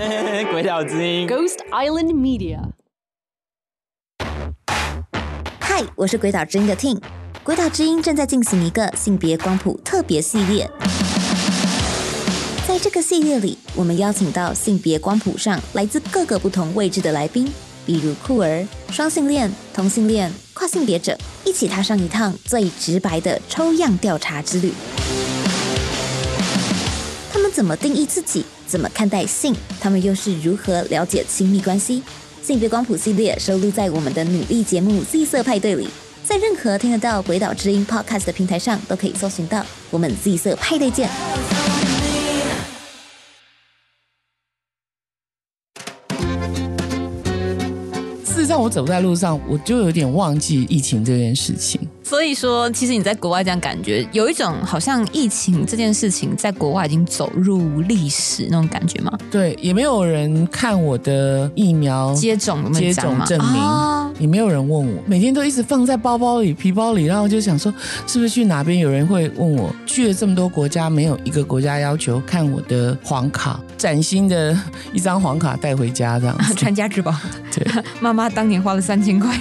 鬼岛之音，Ghost Island Media。嗨，我是鬼岛之音的 Ting。鬼岛之音正在进行一个性别光谱特别系列，在这个系列里，我们邀请到性别光谱上来自各个不同位置的来宾，比如酷儿、双性恋、同性恋、跨性别者，一起踏上一趟最直白的抽样调查之旅。他们怎么定义自己？怎么看待性？他们又是如何了解亲密关系？性别光谱系列收录在我们的努力节目《Z 色派对》里，在任何听得到《鬼岛之音》Podcast 的平台上都可以搜寻到。我们 Z 色派对见。事实上，我走在路上，我就有点忘记疫情这件事情。所以说，其实你在国外这样感觉，有一种好像疫情这件事情在国外已经走入历史那种感觉吗？对，也没有人看我的疫苗接种接种证明，哦，也没有人问我，每天都一直放在包包里、皮包里，然后我就想说，是不是去哪边有人会问我？去了这么多国家，没有一个国家要求看我的黄卡，崭新的一张黄卡带回家这样子，传家之宝。对，妈妈当年花了三千块。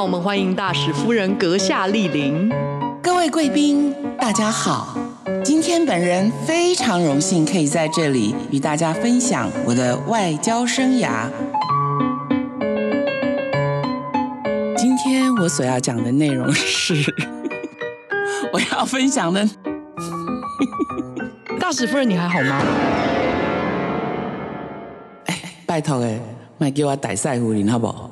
欢迎大使夫人阁下莅临，各位贵宾，大家好。今天本人非常荣幸可以在这里与大家分享我的外交生涯。今天我所要讲的内容是，我要分享的。大使夫人，你还好吗？哎，拜托哎，卖给我逮赛胡林好不好？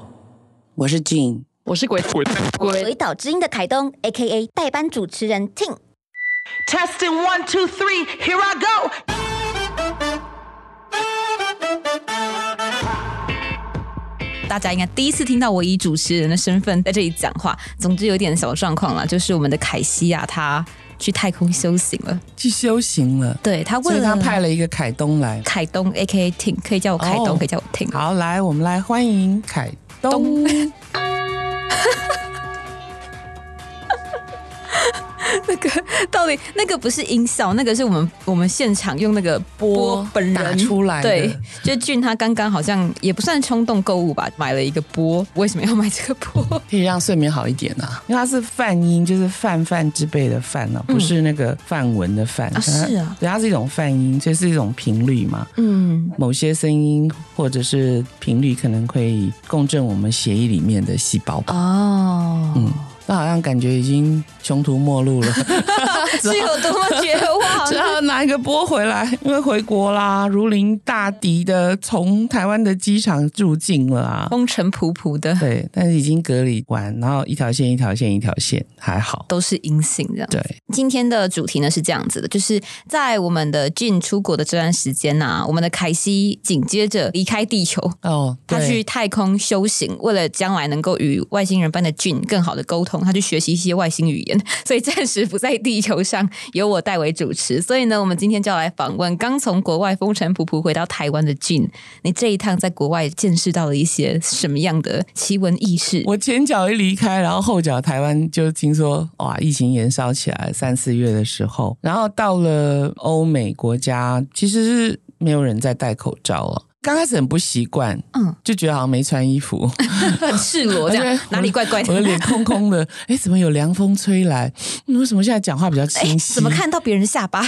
我是 Jean。我是鬼鬼鬼岛之音的凯东，A.K.A. 代班主持人 Ting。Testing one two three, here I go。大家应该第一次听到我以主持人的身份在这里讲话。总之有点小状况了，就是我们的凯西啊，他去太空修行了，去修行了。对，他为了他派了一个凯东来，凯东 A.K.A. Ting，可以叫我凯东，哦、可以叫我 Ting。好，来，我们来欢迎凯东。哈 那个到底那个不是音效，那个是我们我们现场用那个波本人打出来的。对，就俊他刚刚好像也不算冲动购物吧，买了一个波。为什么要买这个波？可以让睡眠好一点啊，因为它是泛音，就是泛泛之辈的泛呢、啊，不是那个范文的泛、嗯、啊。是啊，对，它是一种泛音，就是一种频率嘛。嗯，某些声音或者是频率可能会共振我们血液里面的细胞吧。哦，嗯。那好像感觉已经穷途末路了，是有多么绝望？只好拿一个波回来，因为回国啦，如临大敌的从台湾的机场入境了啊，风尘仆仆的。对，但是已经隔离完，然后一条线一条线一条线，还好，都是阴性这样。对，今天的主题呢是这样子的，就是在我们的 Jean 出国的这段时间呐、啊，我们的凯西紧接着离开地球哦，他去太空修行，为了将来能够与外星人般的 Jean 更好的沟通。他去学习一些外星语言，所以暂时不在地球上，由我代为主持。所以呢，我们今天就来访问刚从国外风尘仆仆回到台湾的 Jean。你这一趟在国外见识到了一些什么样的奇闻异事？我前脚一离开，然后后脚台湾就听说哇，疫情延烧起来，三四月的时候，然后到了欧美国家，其实是没有人在戴口罩了。刚开始很不习惯，嗯，就觉得好像没穿衣服，很 赤裸，这样 哪里怪怪的？我的脸空空的，哎，怎么有凉风吹来？你为什么现在讲话比较清晰？怎么看到别人下巴？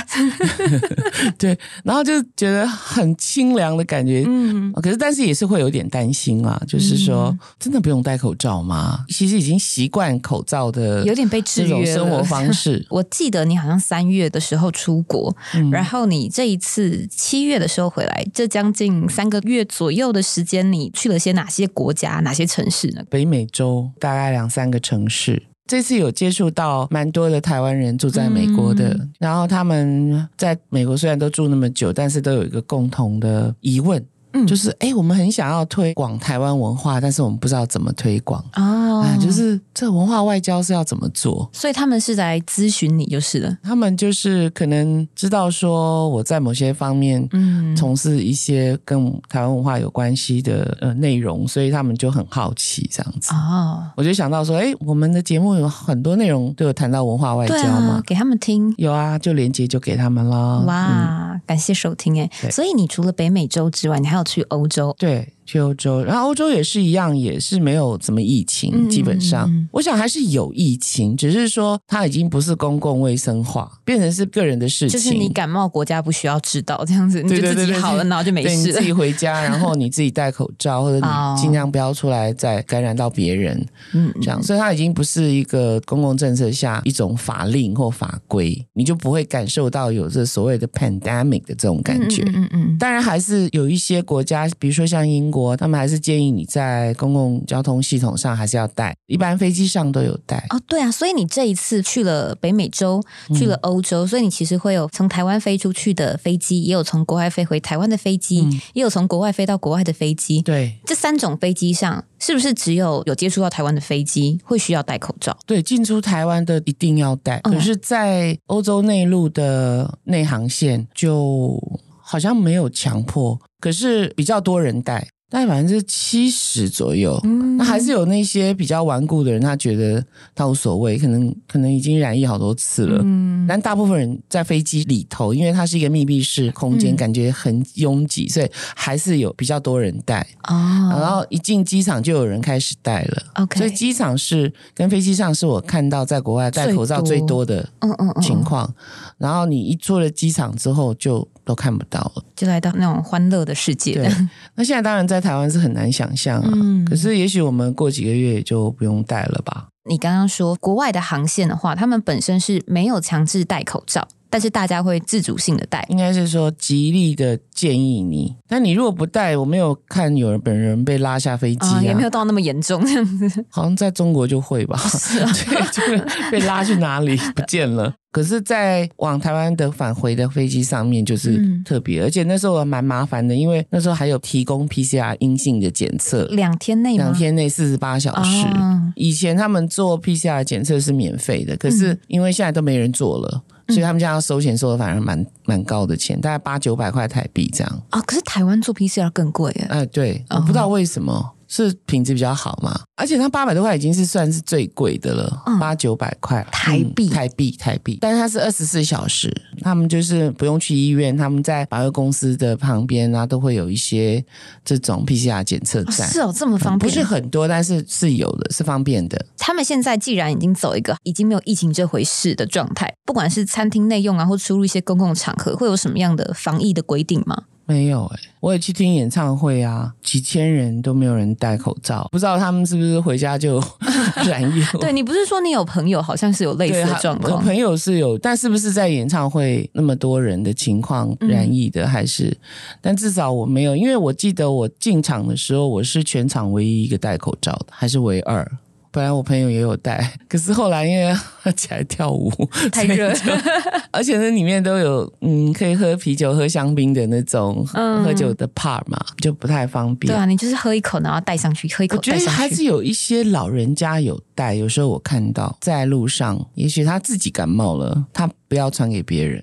对，然后就觉得很清凉的感觉，嗯，可是但是也是会有点担心啊，就是说真的不用戴口罩吗？其实已经习惯口罩的，有点被制约了生活方式。我记得你好像三月的时候出国，然后你这一次七月的时候回来，这将近。三个月左右的时间，你去了些哪些国家、哪些城市呢？北美洲大概两三个城市。这次有接触到蛮多的台湾人住在美国的，嗯，然后他们在美国虽然都住那么久，但是都有一个共同的疑问，嗯，就是哎，我们很想要推广台湾文化，但是我们不知道怎么推广哦。啊，就是这文化外交是要怎么做？所以他们是在咨询你就是了。他们就是可能知道说我在某些方面嗯从事一些跟台湾文化有关系的呃内容，所以他们就很好奇这样子哦。我就想到说，哎，我们的节目有很多内容都有谈到文化外交嘛，啊，给他们听有啊，就连接就给他们了。哇，嗯，感谢收听哎。所以你除了北美洲之外，你还要去欧洲？对。去欧洲，然后欧洲也是一样，也是没有什么疫情，嗯、基本上，我想还是有疫情，只是说它已经不是公共卫生化，变成是个人的事情。就是你感冒，国家不需要知道这样子，你就自己好了，然后就没事。你自己回家，然后你自己戴口罩，或者你尽量不要出来再感染到别人。嗯，这样，所以它已经不是一个公共政策下一种法令或法规，你就不会感受到有这所谓的 pandemic 的这种感觉。嗯嗯，嗯嗯。当然还是有一些国家，比如说像英国。他们还是建议你在公共交通系统上还是要戴，一般飞机上都有戴。哦，对啊，所以你这一次去了北美洲，去了欧洲，嗯、所以你其实会有从台湾飞出去的飞机，也有从国外飞回台湾的飞机，嗯、也有从国外飞到国外的飞机。对，这三种飞机上，是不是只有有接触到台湾的飞机会需要戴口罩？对，进出台湾的一定要戴。可是，在欧洲内陆的内航线，就好像没有强迫，可是比较多人戴。大概百分之七十左右，嗯、那还是有那些比较顽固的人，他觉得他无所谓，可能可能已经染疫好多次了。嗯，但大部分人在飞机里头，因为它是一个密闭式空间，嗯、感觉很拥挤，所以还是有比较多人戴。哦，然后一进机场就有人开始戴了。OK，所以机场是跟飞机上是我看到在国外戴口罩最多的嗯嗯情况。然后你一出了机场之后就。都看不到了，就来到那种欢乐的世界。对，那现在当然在台湾是很难想象啊。嗯，可是也许我们过几个月也就不用戴了吧？你刚刚说国外的航线的话，他们本身是没有强制戴口罩，但是大家会自主性的带，应该是说极力的建议你。但你如果不带，我没有看有人本人被拉下飞机啊，也没有到那么严重这样子。好像在中国就会吧？是啊，对，被拉去哪里 不见了？可是，在往台湾的返回的飞机上面就是特别，嗯、而且那时候蛮麻烦的，因为那时候还有提供 PCR 阴性的检测，两天内，两天内四十八小时。哦、以前他们做 PCR 检测是免费的，可是因为现在都没人做了，嗯、所以他们现在要收钱收的反而蛮蛮高的钱，大概八九百块台币这样。啊、哦，可是台湾做 PCR 更贵哎。哎，对，我不知道为什么。哦是品质比较好嘛？而且它八百多块已经是算是最贵的了，八九百块台币，台币，台币。但是它是二十四小时，他们就是不用去医院，他们在百货公司的旁边啊，都会有一些这种 PCR 检测站。是哦，这么方便？不是很多，但是是有的，是方便的。他们现在既然已经走一个已经没有疫情这回事的状态，不管是餐厅内用啊，或出入一些公共场合，会有什么样的防疫的规定吗？没有哎、欸，我也去听演唱会啊，几千人都没有人戴口罩，不知道他们是不是回家就 染疫。对，你不是说你有朋友好像是有类似的状况？我朋友是有，但是不是在演唱会那么多人的情况染疫的？嗯、还是？但至少我没有，因为我记得我进场的时候，我是全场唯一一个戴口罩的，还是唯二。本来我朋友也有带，可是后来因为他起来跳舞 太热，而且那里面都有嗯可以喝啤酒、喝香槟的那种喝酒的 part 嘛，嗯、就不太方便。对啊，你就是喝一口然后带上去，喝一口带上去。我觉得还是有一些老人家有带，有时候我看到在路上，也许他自己感冒了，他不要传给别人。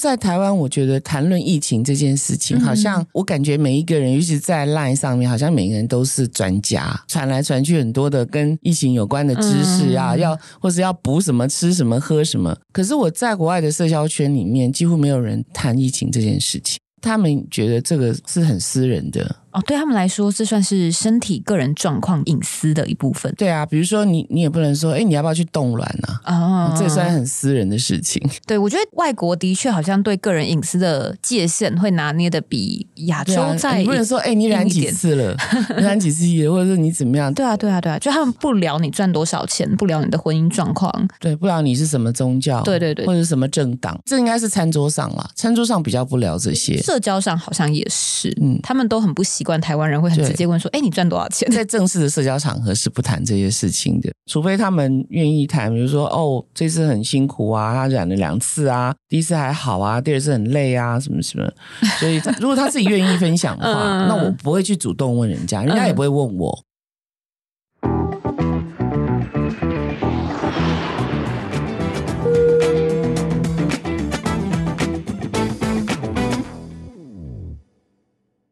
在台湾，我觉得谈论疫情这件事情，好像我感觉每一个人，尤其在 Line 上面，好像每个人都是专家，传来传去很多的跟疫情有关的知识啊，要或者要补什么、吃什么、喝什么。可是我在国外的社交圈里面，几乎没有人谈疫情这件事情，他们觉得这个是很私人的。哦，对他们来说，这算是身体个人状况隐私的一部分。对啊，比如说你，你也不能说，哎，你要不要去冻卵呢？啊，哦、这也算很私人的事情。对，我觉得外国的确好像对个人隐私的界限会拿捏的比亚洲在、啊。你不能说，哎，你 染几次了？你染几次疫了，或者是你怎么样？对啊，对啊，对啊，就他们不聊你赚多少钱，不聊你的婚姻状况，对，不聊你是什么宗教，对对对，或者什么政党，这应该是餐桌上啦，餐桌上比较不聊这些。社交上好像也是，嗯，他们都很不喜。习惯台湾人会很直接问说：“哎，你赚多少钱？”在正式的社交场合是不谈这些事情的，除非他们愿意谈，比如说：“哦，这次很辛苦啊，他染了两次啊，第一次还好啊，第二次很累啊，什么什么。”所以，如果他自己愿意分享的话，嗯、那我不会去主动问人家，人家也不会问我。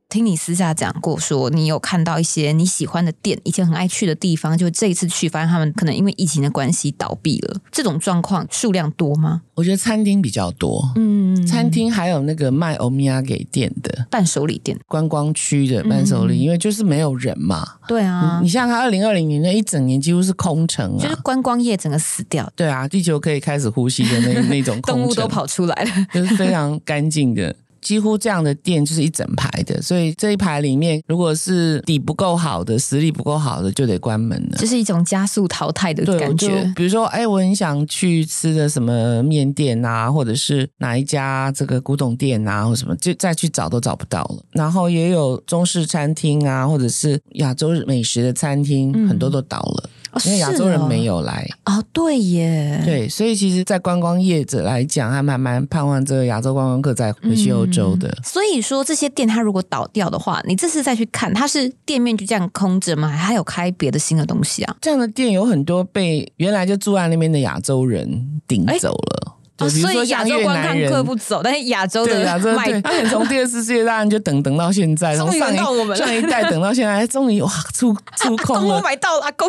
听你私下讲过，说你有看到一些你喜欢的店，以前很爱去的地方，就这一次去发现他们可能因为疫情的关系倒闭了。这种状况数量多吗？我觉得餐厅比较多，嗯，餐厅还有那个卖欧米亚给店的伴手礼店，观光区的伴手礼，嗯、因为就是没有人嘛。对啊，你像他二零二零年那一整年几乎是空城啊，就是观光业整个死掉。对啊，地球可以开始呼吸的那 那种空，动物都跑出来了，就是非常干净的。几乎这样的店就是一整排的，所以这一排里面，如果是底不够好的、实力不够好的，就得关门了。这是一种加速淘汰的感觉。比如说，哎，我很想去吃的什么面店啊，或者是哪一家这个古董店啊，或什么，就再去找都找不到了。然后也有中式餐厅啊，或者是亚洲美食的餐厅，嗯、很多都倒了。因为亚洲人没有来哦，哦，对耶，对，所以其实，在观光业者来讲，还蛮蛮盼望这个亚洲观光客再回去欧洲的。嗯、所以说，这些店它如果倒掉的话，你这次再去看，它是店面就这样空着吗？还有开别的新的东西啊？这样的店有很多被原来就住在那边的亚洲人顶走了。哦，所以亚洲观看客不走，但是亚洲的亚洲对，他从第二次世界大战就等等到现在，从上一上一代等到现在，终于哇出出空了，我买到了，阿公。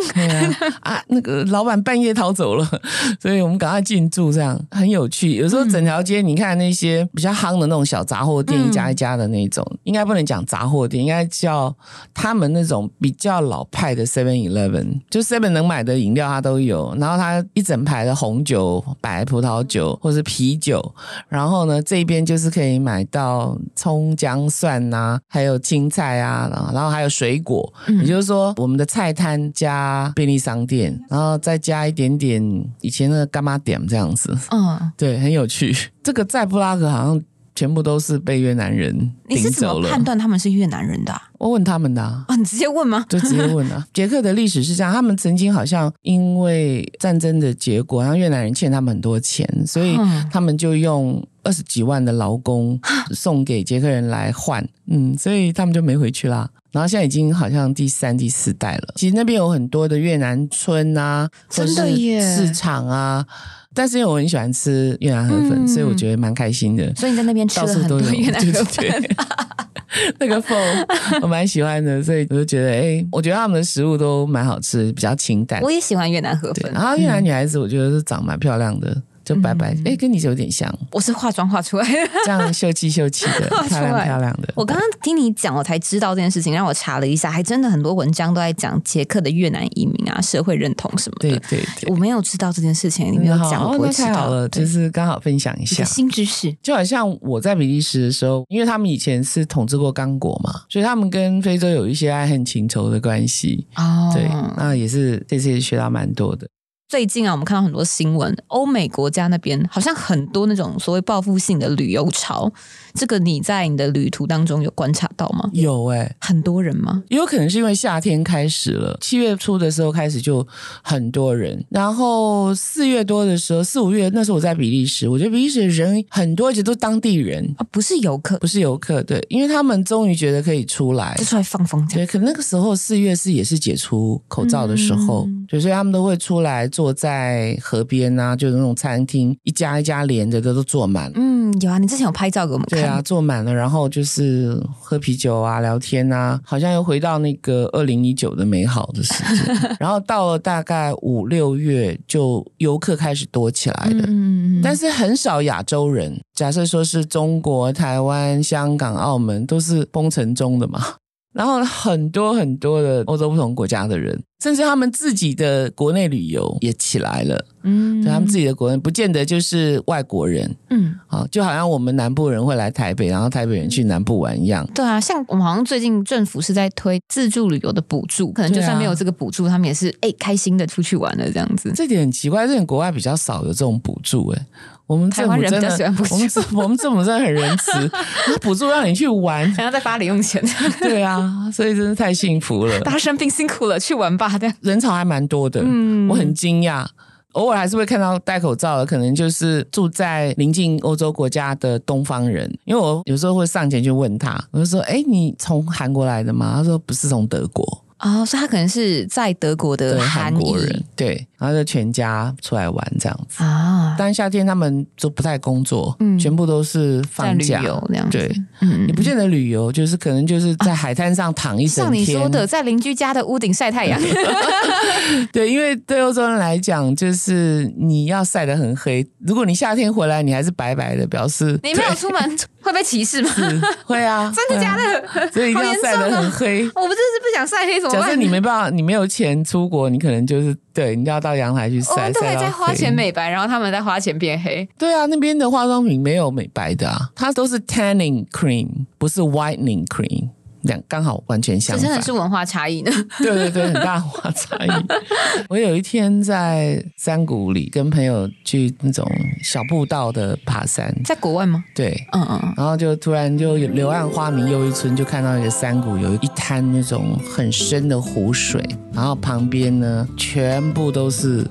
啊，那个老板半夜逃走了，所以我们赶快进驻，这样很有趣。有时候整条街，你看那些比较夯的那种小杂货店，一家一家的那种，应该不能讲杂货店，应该叫他们那种比较老派的 Seven Eleven，就 Seven 能买的饮料它都有，然后它一整排的红酒、白葡萄酒。或是啤酒，然后呢，这边就是可以买到葱姜蒜呐、啊，还有青菜啊，然后还有水果。嗯、也就是说，我们的菜摊加便利商店，然后再加一点点以前的干妈点这样子。嗯，对，很有趣。这个在布拉格好像。全部都是被越南人。你是怎么判断他们是越南人的啊？我问他们的啊。啊，你直接问吗？就直接问啊。捷克的历史是这样，他们曾经好像因为战争的结果，然后越南人欠他们很多钱，所以他们就用二十几万的劳工 送给捷克人来换。嗯，所以他们就没回去啦。然后现在已经好像第三、第四代了。其实那边有很多的越南村啊，真的耶，市场啊。但是因为我很喜欢吃越南河粉，嗯、所以我觉得蛮开心的。所以你在那边吃了很多越南河粉，那个粉我蛮喜欢的，所以我就觉得，哎、欸，我觉得他们的食物都蛮好吃，比较清淡。我也喜欢越南河粉。然后越南女孩子，我觉得是长蛮漂亮的。就白白，哎、嗯，跟你有点像。我是化妆化出来的，这样秀气秀气的，漂亮漂亮的。我刚刚听你讲，我才知道这件事情，让我查了一下，还真的很多文章都在讲捷克的越南移民啊，社会认同什么的。对对对，我没有知道这件事情，你没有讲过，太好了，对就是刚好分享一下新知识。就好像我在比利时的时候，因为他们以前是统治过刚果嘛，所以他们跟非洲有一些爱恨情仇的关系。哦，对，那也是这次也学到蛮多的。最近啊，我们看到很多新闻，欧美国家那边好像很多那种所谓报复性的旅游潮。这个你在你的旅途当中有观察到吗？有哎、欸，很多人吗？也有可能是因为夏天开始了，七月初的时候开始就很多人，然后四月多的时候，四五月那时候我在比利时，我觉得比利时的人很多，而且都当地人啊，不是游客，不是游客，对，因为他们终于觉得可以出来，就出来放风，对，可能那个时候四月是也是解除口罩的时候，嗯、对，所以他们都会出来坐在河边啊，就是那种餐厅一家一家连着的都坐满，嗯，有啊，你之前有拍照给我们看。对啊，坐满了，然后就是喝啤酒啊、聊天啊，好像又回到那个二零一九的美好的时间。然后到了大概五六月，就游客开始多起来的。嗯，嗯，但是很少亚洲人。假设说是中国、台湾、香港、澳门都是封城中的嘛，然后很多很多的欧洲不同国家的人，甚至他们自己的国内旅游也起来了。嗯，对他们自己的国内不见得就是外国人。嗯，好，就好像我们南部人会来台北，然后台北人去南部玩一样。对啊，像我们好像最近政府是在推自助旅游的补助，可能就算没有这个补助，啊、他们也是哎开心的出去玩了这样子。这点很奇怪，这点国外比较少有这种补助哎。我们政府真的，我们我们政府真的很仁慈，补助让你去玩，然后再发零用钱。对啊，所以真是太幸福了。大家生病辛苦了，去玩吧。这样人潮还蛮多的，嗯，我很惊讶。偶尔还是会看到戴口罩的，可能就是住在临近欧洲国家的东方人。因为我有时候会上前去问他，我就说：“哎，你从韩国来的吗？”他说：“不是，从德国。”哦，所以他可能是在德国的韩国人，对，然后就全家出来玩这样子啊。但夏天他们都不太工作，嗯，全部都是放假这样子。对，嗯，也不见得旅游，就是可能就是在海滩上躺一整天。像你说的，在邻居家的屋顶晒太阳。对，因为对欧洲人来讲，就是你要晒得很黑。如果你夏天回来，你还是白白的，表示你没有出门。会被歧视吗？会啊，真的假的？所以一定要晒得很黑。我不就是不想晒黑，怎么办？假设你没办法，你没有钱出国，你可能就是对，你要到阳台去晒。我们都会在花钱美白，然后他们在花钱变黑。对啊，那边的化妆品没有美白的啊，它都是 tanning cream，不是 whitening cream。两刚好完全相反，真的是文化差异呢。对对对，很大文化差异。我有一天在山谷里跟朋友去那种小步道的爬山，在国外吗？对，嗯嗯，然后就突然就柳暗花明又一村，就看到一个山谷有一滩那种很深的湖水，然后旁边呢全部都是。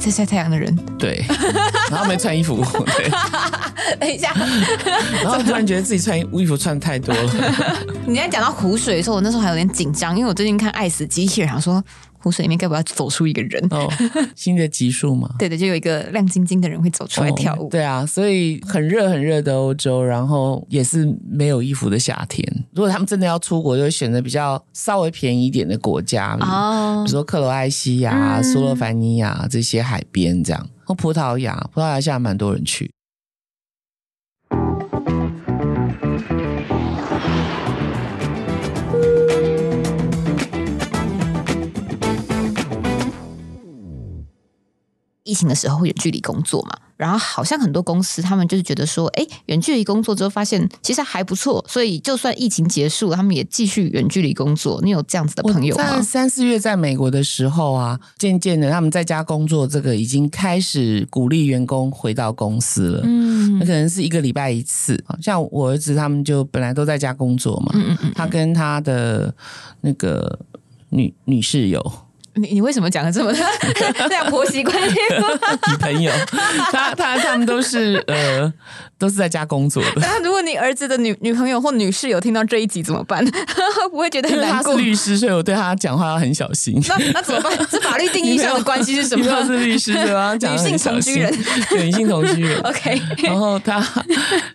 在晒太阳的人，对，然后没穿衣服，对，等一下，然后突然觉得自己穿衣服穿太多了。你在讲到湖水的时候，我那时候还有点紧张，因为我最近看《爱死机器人》，想说。湖水里面该不要走出一个人哦？新的集数嘛？对的，就有一个亮晶晶的人会走出来跳舞。哦、对啊，所以很热很热的欧洲，然后也是没有衣服的夏天。如果他们真的要出国，就会选择比较稍微便宜一点的国家，哦，比如说克罗埃西亚、斯、嗯、洛凡尼亚这些海边这样，或葡萄牙，葡萄牙现在蛮多人去。疫情的时候会远距离工作嘛，然后好像很多公司他们就是觉得说，哎，远距离工作之后发现其实还不错，所以就算疫情结束，他们也继续远距离工作。你有这样子的朋友吗？在三四月在美国的时候啊，渐渐的他们在家工作，这个已经开始鼓励员工回到公司了。嗯，那可能是一个礼拜一次。像我儿子他们就本来都在家工作嘛，嗯嗯嗯，他跟他的那个女女室友。你你为什么讲的这么 这样婆媳关系？女朋友，他他他们都是呃都是在家工作的。那如果你儿子的女女朋友或女室友听到这一集怎么办？不会觉得很难过？他是律师，所以我对他讲话要很小心。那那怎么办？这法律定义上的关系是什么？他是律师对吧？女性同居人，女性同居人。OK。然后他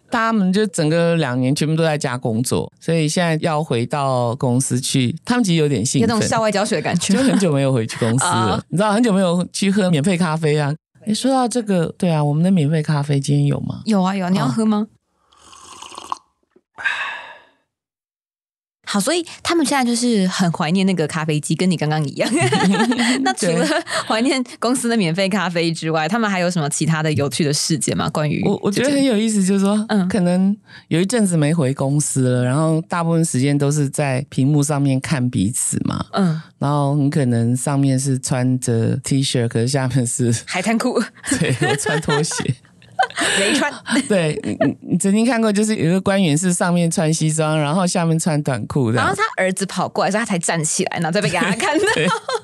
他们就整个两年全部都在家工作，所以现在要回到公司去，他们其实有点兴奋，有那种校外教学的感觉，就很久没有。回去公司了，你知道很久没有去喝免费咖啡啊？你，说到这个，对啊，我们的免费咖啡今天有吗？有啊，有啊，你要喝吗？好，所以他们现在就是很怀念那个咖啡机，跟你刚刚一样。那除了 怀念公司的免费咖啡之外，他们还有什么其他的有趣的事件吗？关于我，我觉得很有意思，就是说，嗯，可能有一阵子没回公司了，然后大部分时间都是在屏幕上面看彼此嘛，嗯，然后你可能上面是穿着 T 恤，可是下面是海滩裤，对，我穿拖鞋。没穿，对你，你曾经看过，就是有一个官员是上面穿西装，然后下面穿短裤，然后他儿子跑过来，所以他才站起来，然后再被给他看到。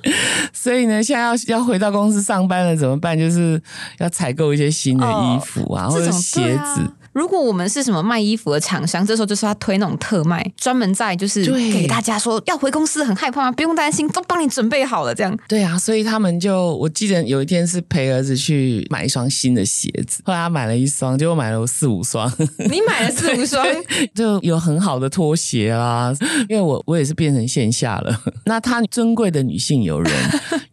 所以呢，现在要要回到公司上班了，怎么办？就是要采购一些新的衣服啊，哦、或者鞋子。如果我们是什么卖衣服的厂商，这时候就是要推那种特卖，专门在就是给大家说要回公司很害怕吗？不用担心，都帮你准备好了。这样对啊，所以他们就我记得有一天是陪儿子去买一双新的鞋子，后来他买了一双，结果买了四五双。你买了四五双，就有很好的拖鞋啦。因为我我也是变成线下了。那他尊贵的女性友人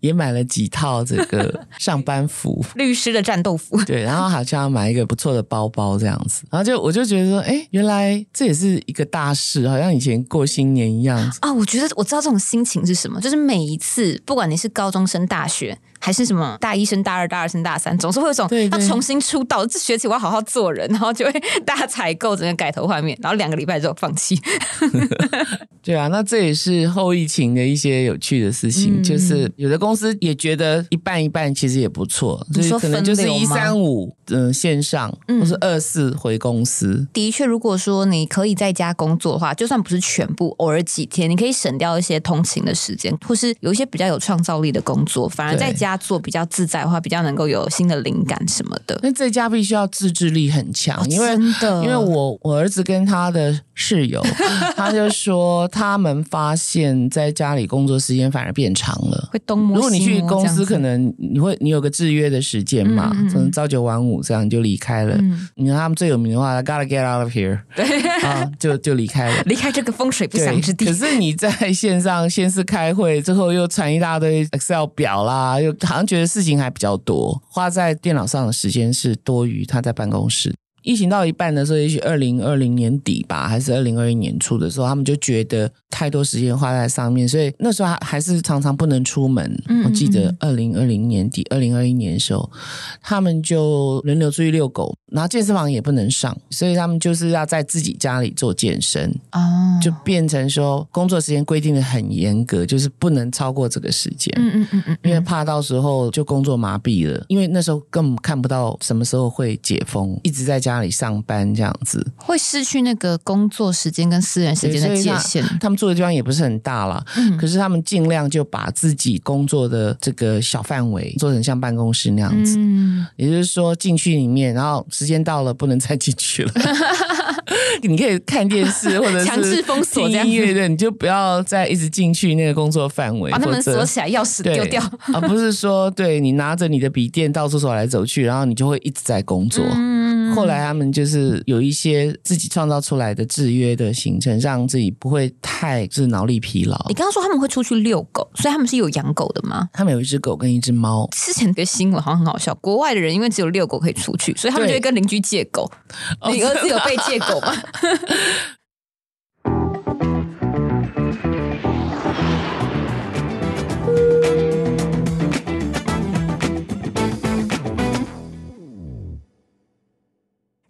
也买了几套这个上班服，律师的战斗服。对，然后好像要买一个不错的包包这样。然后就我就觉得说，哎，原来这也是一个大事，好像以前过新年一样啊。我觉得我知道这种心情是什么，就是每一次，不管你是高中生、大学。还是什么大一升大二，大二升大三，总是会有种要重新出道。这学期我要好好做人，然后就会大采购，整个改头换面，然后两个礼拜之后放弃。对啊，那这也是后疫情的一些有趣的事情，嗯、就是有的公司也觉得一半一半其实也不错，所以可能就是一三五嗯线上，或是二四回公司。嗯、的确，如果说你可以在家工作的话，就算不是全部，偶尔几天，你可以省掉一些通勤的时间，或是有一些比较有创造力的工作，反而在家。做比较自在的话，比较能够有新的灵感什么的。那在家必须要自制力很强，哦、因为真的，因为我我儿子跟他的室友，他就说他们发现在家里工作时间反而变长了。会如果你去公司，可能你会你有个制约的时间嘛，可能、嗯嗯、朝九晚五这样你就离开了。嗯、你看他们最有名的话，Gotta get out of here，对 啊，就就离开了，离开这个风水不祥之地。可是你在线上先是开会，之后又传一大堆 Excel 表啦，又好像觉得事情还比较多，花在电脑上的时间是多于他在办公室。疫情到一半的时候，也许二零二零年底吧，还是二零二一年初的时候，他们就觉得太多时间花在上面，所以那时候还还是常常不能出门。嗯嗯嗯，我记得二零二零年底、二零二一年的时候，他们就轮流出去遛狗，然后健身房也不能上，所以他们就是要在自己家里做健身。哦，就变成说工作时间规定的很严格，就是不能超过这个时间。嗯嗯嗯嗯，因为怕到时候就工作麻痹了，因为那时候根本看不到什么时候会解封，一直在家里上班这样子，会失去那个工作时间跟私人时间的界限。他，们住的地方也不是很大了，嗯、可是他们尽量就把自己工作的这个小范围做成像办公室那样子。嗯，也就是说进去里面，然后时间到了不能再进去了。你可以看电视或者是强制封锁这样子，对，你就不要再一直进去那个工作范围，把他们锁起来，钥匙丢掉，而不是说对你拿着你的笔电到处走来走去，然后你就会一直在工作。嗯，后来他们就是有一些自己创造出来的制约的行程，让自己不会太就是脑力疲劳。你刚刚说他们会出去遛狗，所以他们是有养狗的吗？他们有一只狗跟一只猫。之前的新闻好像很好笑，国外的人因为只有遛狗可以出去，所以他们就会跟邻居借狗。你儿子有被借狗吗？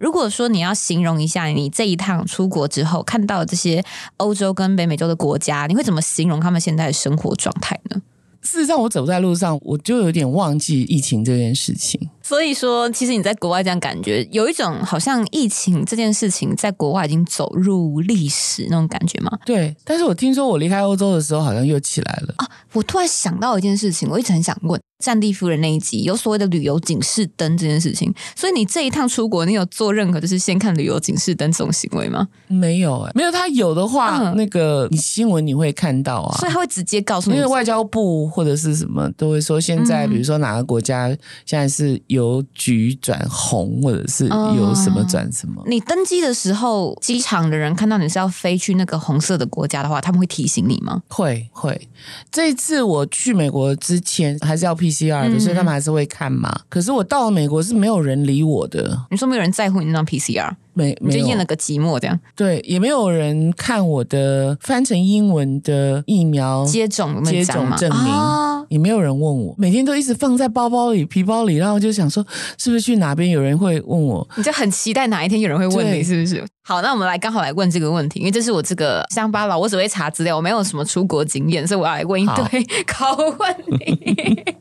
如果说你要形容一下你这一趟出国之后看到这些欧洲跟北美洲的国家，你会怎么形容他们现在的生活状态呢？事实上，我走在路上，我就有点忘记疫情这件事情。所以说，其实你在国外这样感觉，有一种好像疫情这件事情在国外已经走入历史那种感觉吗？对。但是我听说我离开欧洲的时候，好像又起来了啊！我突然想到一件事情，我一直很想问《战地夫人》那一集有所谓的旅游警示灯这件事情。所以你这一趟出国，你有做任何就是先看旅游警示灯这种行为吗？没有哎、欸，没有。他有的话，嗯、那个你新闻你会看到啊，所以他会直接告诉你，因为外交部或者是什么都会说，现在比如说哪个国家现在是邮局。转红，或者是由什么转什么？嗯，你登机的时候，机场的人看到你是要飞去那个红色的国家的话，他们会提醒你吗？会会。这一次我去美国之前还是要 PCR 的，嗯、所以他们还是会看嘛。可是我到了美国是没有人理我的。你说没有人在乎你那张 PCR？没，没就验了个寂寞这样。对，也没有人看我的翻成英文的疫苗接种接种证明。哦也没有人问我，每天都一直放在包包里、皮包里，然后就想说，是不是去哪边有人会问我？你就很期待哪一天有人会问你，是不是？好，那我们来刚好来问这个问题，因为这是我这个乡巴佬，我只会查资料，我没有什么出国经验，所以我要来问一堆考 问你。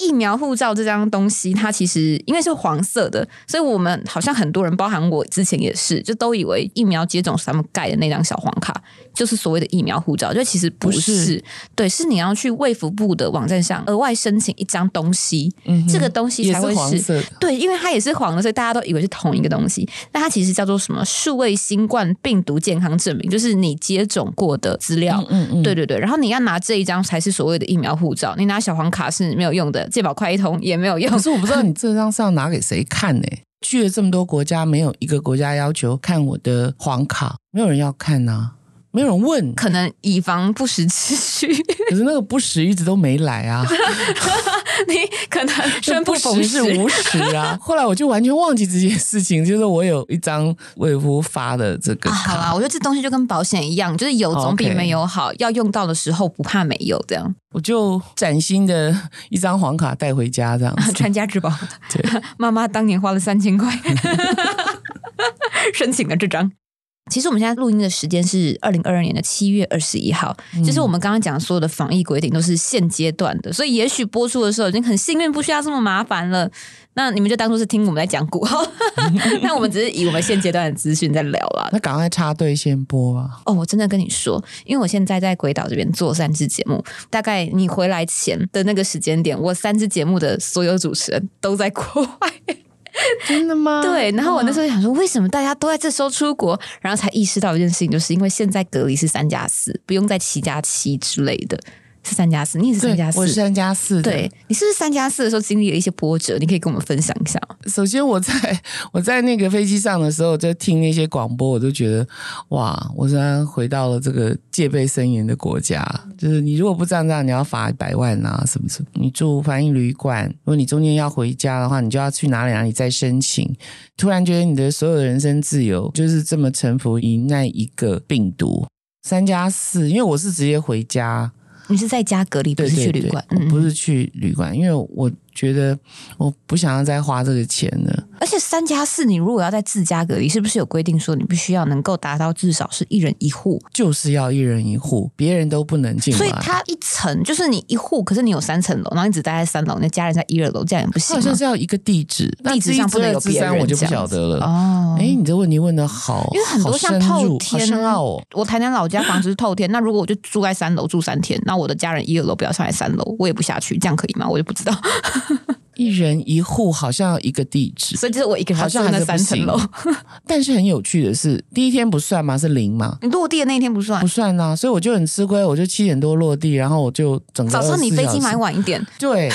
疫苗护照这张东西，它其实因为是黄色的，所以我们好像很多人，包含我之前也是，就都以为疫苗接种是他们盖的那张小黄卡，就是所谓的疫苗护照。就其实不是，不是对，是你要去卫福部的网站上额外申请一张东西，这个东西才会是。对，因为它也是黄的，所以大家都以为是同一个东西。那它其实叫做什么？数位新冠病毒健康证明，就是你接种过的资料。嗯，嗯嗯，对对对。然后你要拿这一张才是所谓的疫苗护照，你拿小黄卡是没有用的。健保快一通也没有用，可是我不知道你 这张是要拿给谁看呢？去了这么多国家，没有一个国家要求看我的黄卡，没有人要看呐、啊。没有人问，可能以防不时之需。可是那个不时一直都没来啊。你可能生不逢时是无时啊。后来我就完全忘记这件事情，就是我有一张卫夫发的这个、啊。好啦，我觉得这东西就跟保险一样，就是有总比没有好。要用到的时候不怕没有，这样。我就崭新的一张黄卡带回家，这样传 家之宝。对，妈妈当年花了三千块申请了这张。其实我们现在录音的时间是二零二二年的七月二十一号，嗯、就是我们刚刚讲所有的防疫规定都是现阶段的，所以也许播出的时候已经很幸运，不需要这么麻烦了。那你们就当做是听我们在讲古号，那我们只是以我们现阶段的资讯在聊了。那赶快插队先播啊！哦，我真的跟你说，因为我现在在鬼岛这边做三支节目，大概你回来前的那个时间点，我三支节目的所有主持人都在国外。真的吗？对，然后我那时候想说，为什么大家都在这时候出国？然后才意识到一件事情，就是因为现在隔离是三加四，不用再七加七之类的。是三加四，你也是三加四，我是三加四。对，你是不是三加四的时候经历了一些波折？你可以跟我们分享一下。首先，我在我在那个飞机上的时候，在听那些广播，我都觉得哇，我突然回到了这个戒备森严的国家。就是你如果不这样这样，你要罚一百万啊，什么什么？你住翻译旅馆，如果你中间要回家的话，你就要去哪里哪里再申请。突然觉得你的所有的人生自由就是这么臣服于那一个病毒。三加四，因为我是直接回家。你是在家隔离，不是去旅馆？不是去旅馆，因为我。觉得我不想要再花这个钱了。而且三加四，你如果要在自家隔离，是不是有规定说你必须要能够达到至少是一人一户？就是要一人一户，别人都不能进来。所以它一层就是你一户，可是你有三层楼，然后你只待在三楼，那家人在一二楼，这样也不行。好像是要一个地址，地址上不能有别人，我就不晓得了。哦，哎，你这问题问的好，因为很多像透天，哦。我台南老家房子是透天，那如果我就住在三楼住三天，那我的家人一二楼不要上来三楼，我也不下去，这样可以吗？我就不知道。一人一户好像要一个地址，所以就是我一个人好像那三层楼。但是很有趣的是，第一天不算吗？是零吗？你落地的那一天不算，不算啊。所以我就很吃亏，我就七点多落地，然后我就整个早上你飞机买晚一点，对，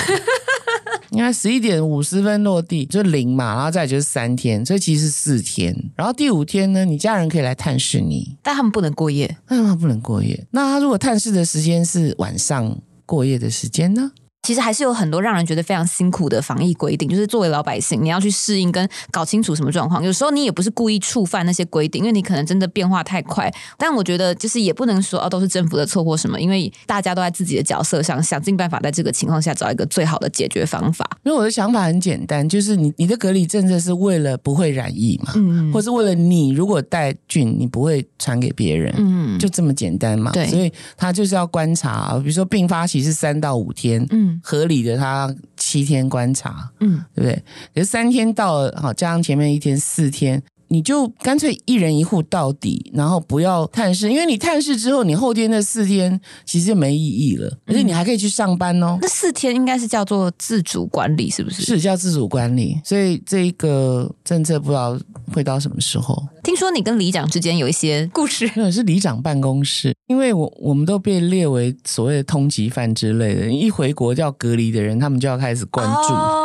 应该十一点五十分落地就零嘛，然后再就是三天，所以其实是四天。然后第五天呢，你家人可以来探视你，但他们不能过夜，但他们不能过夜。那他如果探视的时间是晚上过夜的时间呢？其实还是有很多让人觉得非常辛苦的防疫规定，就是作为老百姓，你要去适应跟搞清楚什么状况。有时候你也不是故意触犯那些规定，因为你可能真的变化太快。但我觉得就是也不能说哦，都是政府的错或什么，因为大家都在自己的角色上想尽办法，在这个情况下找一个最好的解决方法。因为我的想法很简单，就是你你的隔离政策是为了不会染疫嘛，嗯，或是为了你如果带菌，你不会传给别人，嗯，就这么简单嘛。对，所以他就是要观察，比如说病发期是三到五天，嗯，合理的他。他七天观察，嗯，对不对？可是三天到了，好，加上前面一天四天。你就干脆一人一户到底，然后不要探视，因为你探视之后，你后天那四天其实就没意义了。而且你还可以去上班哦。那四天应该是叫做自主管理，是不是？是叫自主管理。所以这一个政策不知道会到什么时候。听说你跟里长之间有一些故事，那是里长办公室，因为我我们都被列为所谓的通缉犯之类的，一回国就要隔离的人，他们就要开始关注。哦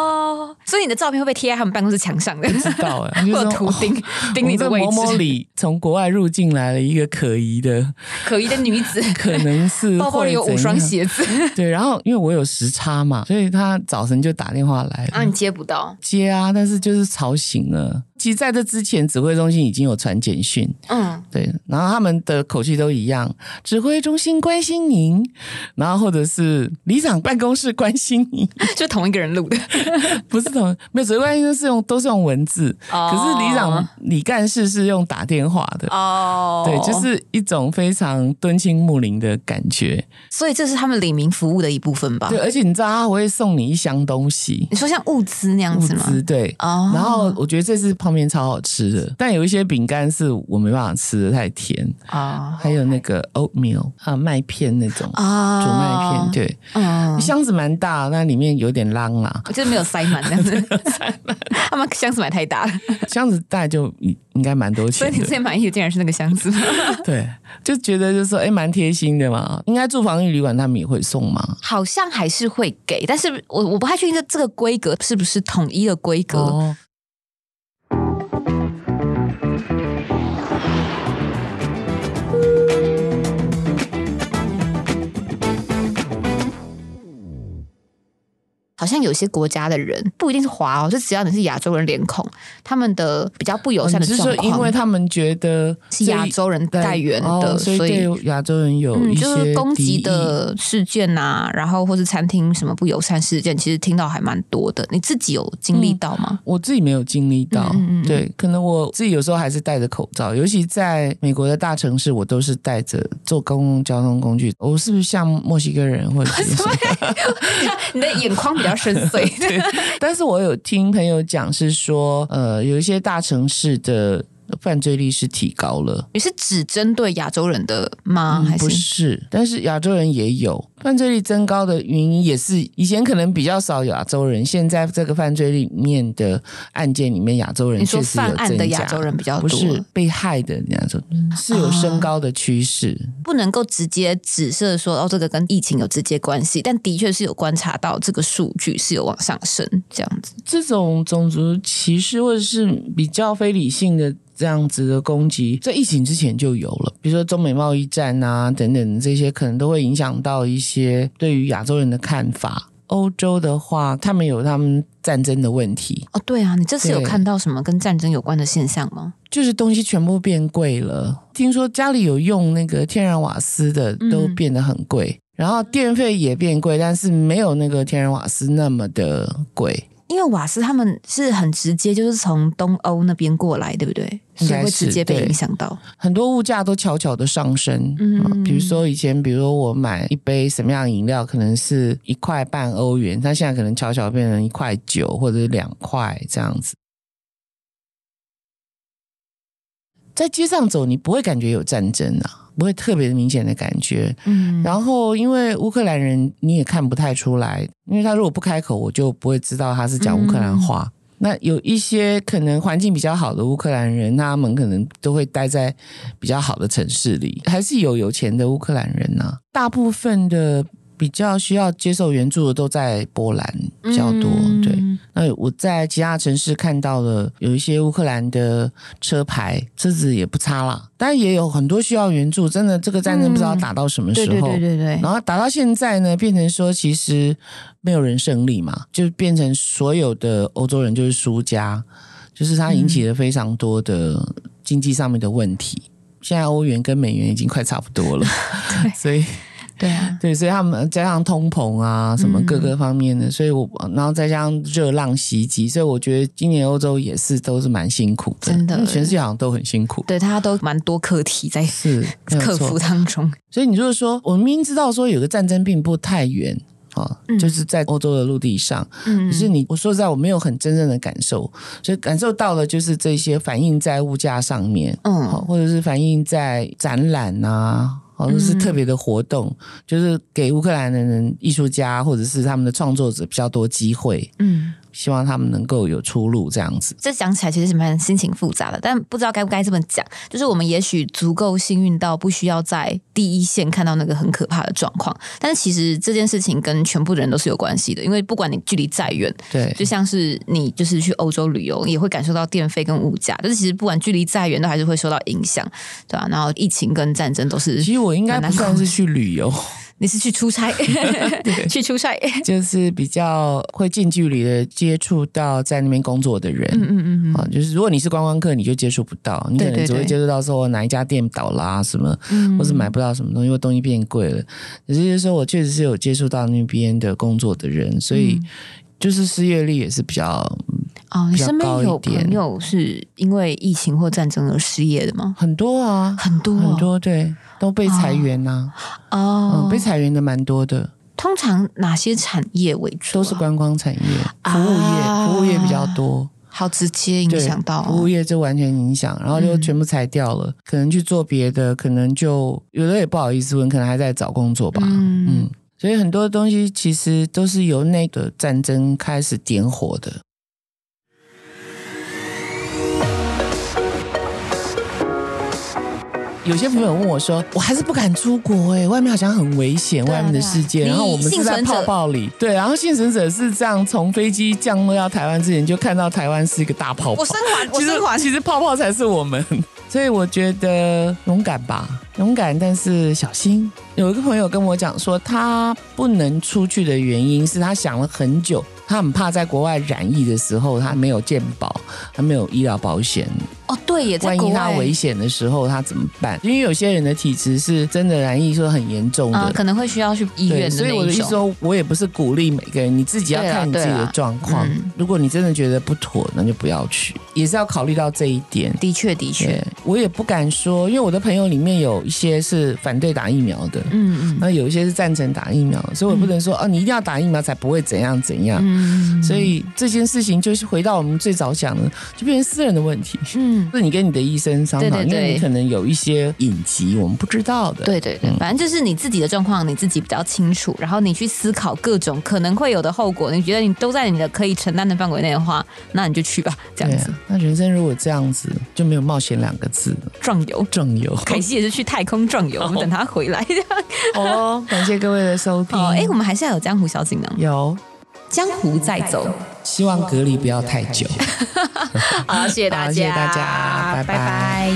所以你的照片会被贴在他们办公室墙上的，不知道哎，或者 图钉 钉你的位置。某某里从国外入境来了一个可疑的可疑的女子，可能是包包里有五双鞋子。对，然后因为我有时差嘛，所以他早晨就打电话来了，啊，你接不到？接啊，但是就是吵醒了。其实在这之前，指挥中心已经有传简讯，嗯，对，然后他们的口气都一样，指挥中心关心您，然后或者是里长办公室关心您，就同一个人录的，不是同，没有指挥关心都是用都是用文字，哦、可是里长李干事是用打电话的，哦，对，就是一种非常敦亲睦邻的感觉，所以这是他们里民服务的一部分吧？对，而且你知道他会送你一箱东西，你说像物资那样子吗？物资对，哦，然后我觉得这是。泡面超好吃的，但有一些饼干是我没办法吃的，太甜啊。还有那个 oatmeal 啊，麦片那种啊，煮麦片，对，嗯，箱子蛮大，那里面有点浪啊，就是没有塞满这样子，他们箱子买太大了，箱子大就应该蛮多钱。所以你最满意的竟然是那个箱子，对，就觉得就是说，哎，蛮贴心的嘛。应该住防疫旅馆，他们也会送吗？好像还是会给，但是我我不太确定这这个规格是不是统一的规格。哦好像有些国家的人不一定是华哦，就只要你是亚洲人脸孔，他们的比较不友善的状况，因为他们觉得是亚洲人带源的，哦、所以对亚洲人有一些、嗯、就是攻击的事件啊，然后或是餐厅什么不友善事件，其实听到还蛮多的。你自己有经历到吗？嗯、我自己没有经历到，对，可能我自己有时候还是戴着口罩，尤其在美国的大城市，我都是戴着坐公共交通工具。我是不是像墨西哥人或者是 什么？你的眼眶比较深邃，但是我有听朋友讲，是说，呃，有一些大城市的。犯罪率是提高了，你是只针对亚洲人的吗？还是、嗯、不是？但是亚洲人也有犯罪率增高的原因，也是以前可能比较少亚洲人，现在这个犯罪里面的案件里面，亚洲人确实有增加。犯案的亚洲人比较多，不是被害的亚洲人是有升高的趋势。哦、不能够直接指涉说哦，这个跟疫情有直接关系，但的确是有观察到这个数据是有往上升这样子。这种种族歧视或者是比较非理性的。这样子的攻击在疫情之前就有了，比如说中美贸易战啊等等这些，可能都会影响到一些对于亚洲人的看法。欧洲的话，他们有他们战争的问题。哦，对啊，你这次有看到什么跟战争有关的现象吗？就是东西全部变贵了，听说家里有用那个天然瓦斯的都变得很贵，嗯、然后电费也变贵，但是没有那个天然瓦斯那么的贵。因为瓦斯他们是很直接，就是从东欧那边过来，对不对？所以会直接被影响到，很多物价都悄悄的上升。嗯，比如说以前，比如说我买一杯什么样的饮料，可能是一块半欧元，它现在可能悄悄变成一块九或者是两块这样子。在街上走，你不会感觉有战争啊。不会特别明显的感觉，嗯，然后因为乌克兰人你也看不太出来，因为他如果不开口，我就不会知道他是讲乌克兰话。嗯、那有一些可能环境比较好的乌克兰人，他们可能都会待在比较好的城市里，还是有有钱的乌克兰人呢、啊。大部分的。比较需要接受援助的都在波兰比较多，嗯、对。那我在其他城市看到了有一些乌克兰的车牌，车子也不差啦。但也有很多需要援助，真的这个战争不知道打到什么时候。嗯、对对对对对。然后打到现在呢，变成说其实没有人胜利嘛，就变成所有的欧洲人就是输家，就是它引起了非常多的经济上面的问题。嗯、现在欧元跟美元已经快差不多了，所以。对啊，对，所以他们加上通膨啊，什么各个方面的，嗯、所以我然后再加上热浪袭击，所以我觉得今年欧洲也是都是蛮辛苦的，真的，全世界好像都很辛苦，对，大家都蛮多课题在是克服当中。所以你就是说，我们明明知道说有个战争并不太远啊，嗯、就是在欧洲的陆地上，嗯，可是你我说实在我没有很真正的感受，所以感受到的就是这些反映在物价上面，嗯，或者是反映在展览啊。哦，是特别的活动，嗯、就是给乌克兰的人、艺术家或者是他们的创作者比较多机会。嗯。希望他们能够有出路，这样子。这讲起来其实是蛮心情复杂的，但不知道该不该这么讲。就是我们也许足够幸运到不需要在第一线看到那个很可怕的状况，但是其实这件事情跟全部的人都是有关系的，因为不管你距离再远，对，就像是你就是去欧洲旅游，也会感受到电费跟物价，但是其实不管距离再远，都还是会受到影响，对吧？然后疫情跟战争都是。其实我应该不算是去旅游。你是去出差，去出差，就是比较会近距离的接触到在那边工作的人，嗯嗯嗯啊，就是如果你是观光客，你就接触不到，你可能只会接触到说哪一家店倒啦什么，嗯、或是买不到什么东西，因为东西变贵了。可是就是说我确实是有接触到那边的工作的人，所以就是失业率也是比较哦。你身边有朋友是因为疫情或战争而失业的吗？很多啊，很多很多，对。都被裁员呐、啊，哦、嗯，被裁员的蛮多的。通常哪些产业为主、啊？都是观光产业、服务业，啊、服务业比较多。好直接影响到、哦、服务业，就完全影响，然后就全部裁掉了。嗯、可能去做别的，可能就有的也不好意思问，可能还在找工作吧。嗯，嗯，所以很多东西其实都是由那个战争开始点火的。有些朋友问我说：“我还是不敢出国哎、欸，外面好像很危险，外面的世界。然后我们是在泡泡里，对。然后幸存者是这样，从飞机降落到台湾之前就看到台湾是一个大泡泡。我升华，我升华，其实泡泡才是我们。所以我觉得勇敢吧，勇敢但是小心。有一个朋友跟我讲说，他不能出去的原因是他想了很久。他很怕在国外染疫的时候，他没有健保，他没有医疗保险。哦，对，也在。万一他危险的时候，他怎么办？因为有些人的体质是真的难易，说很严重的，啊，可能会需要去医院的。所以我的意思说，我也不是鼓励每个人，你自己要看你自己的状况。嗯，如果你真的觉得不妥，那就不要去，也是要考虑到这一点。的确，的确，我也不敢说，因为我的朋友里面有一些是反对打疫苗的，嗯嗯，那有一些是赞成打疫苗，所以我不能说，嗯，哦，你一定要打疫苗才不会怎样怎样。嗯，所以这件事情就是回到我们最早讲的，就变成私人的问题。嗯，是你跟你的医生商讨，对对对，因为你可能有一些隐疾我们不知道的。对对对，反正就是你自己的状况你自己比较清楚，然后你去思考各种可能会有的后果，你觉得你都在你的可以承担的范围内的话，那你就去吧，这样子。那人生如果这样子，就没有冒险两个字了，壮游，壮游。凯西也是去太空壮游，我们等他回来。哦，感谢各位的收听。哎，我们还是要有江湖小锦囊。有。江湖再走，希望隔离不要太久。好，谢谢大家，谢谢大家，拜拜。拜拜。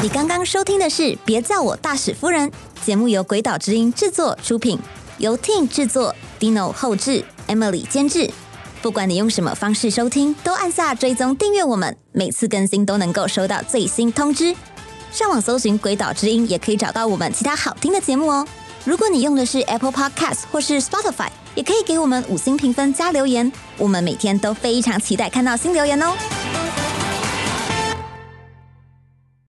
你刚刚收听的是《别叫我大使夫人》节目，由鬼岛之音制作出品，由 Ting 制作，Dino 后制，Emily 监制。不管你用什么方式收听，都按下追踪订阅我们，每次更新都能够收到最新通知。上网搜寻“鬼岛之音”，也可以找到我们其他好听的节目哦。如果你用的是 Apple Podcast 或是 Spotify，也可以给我们五星评分加留言，我们每天都非常期待看到新留言哦。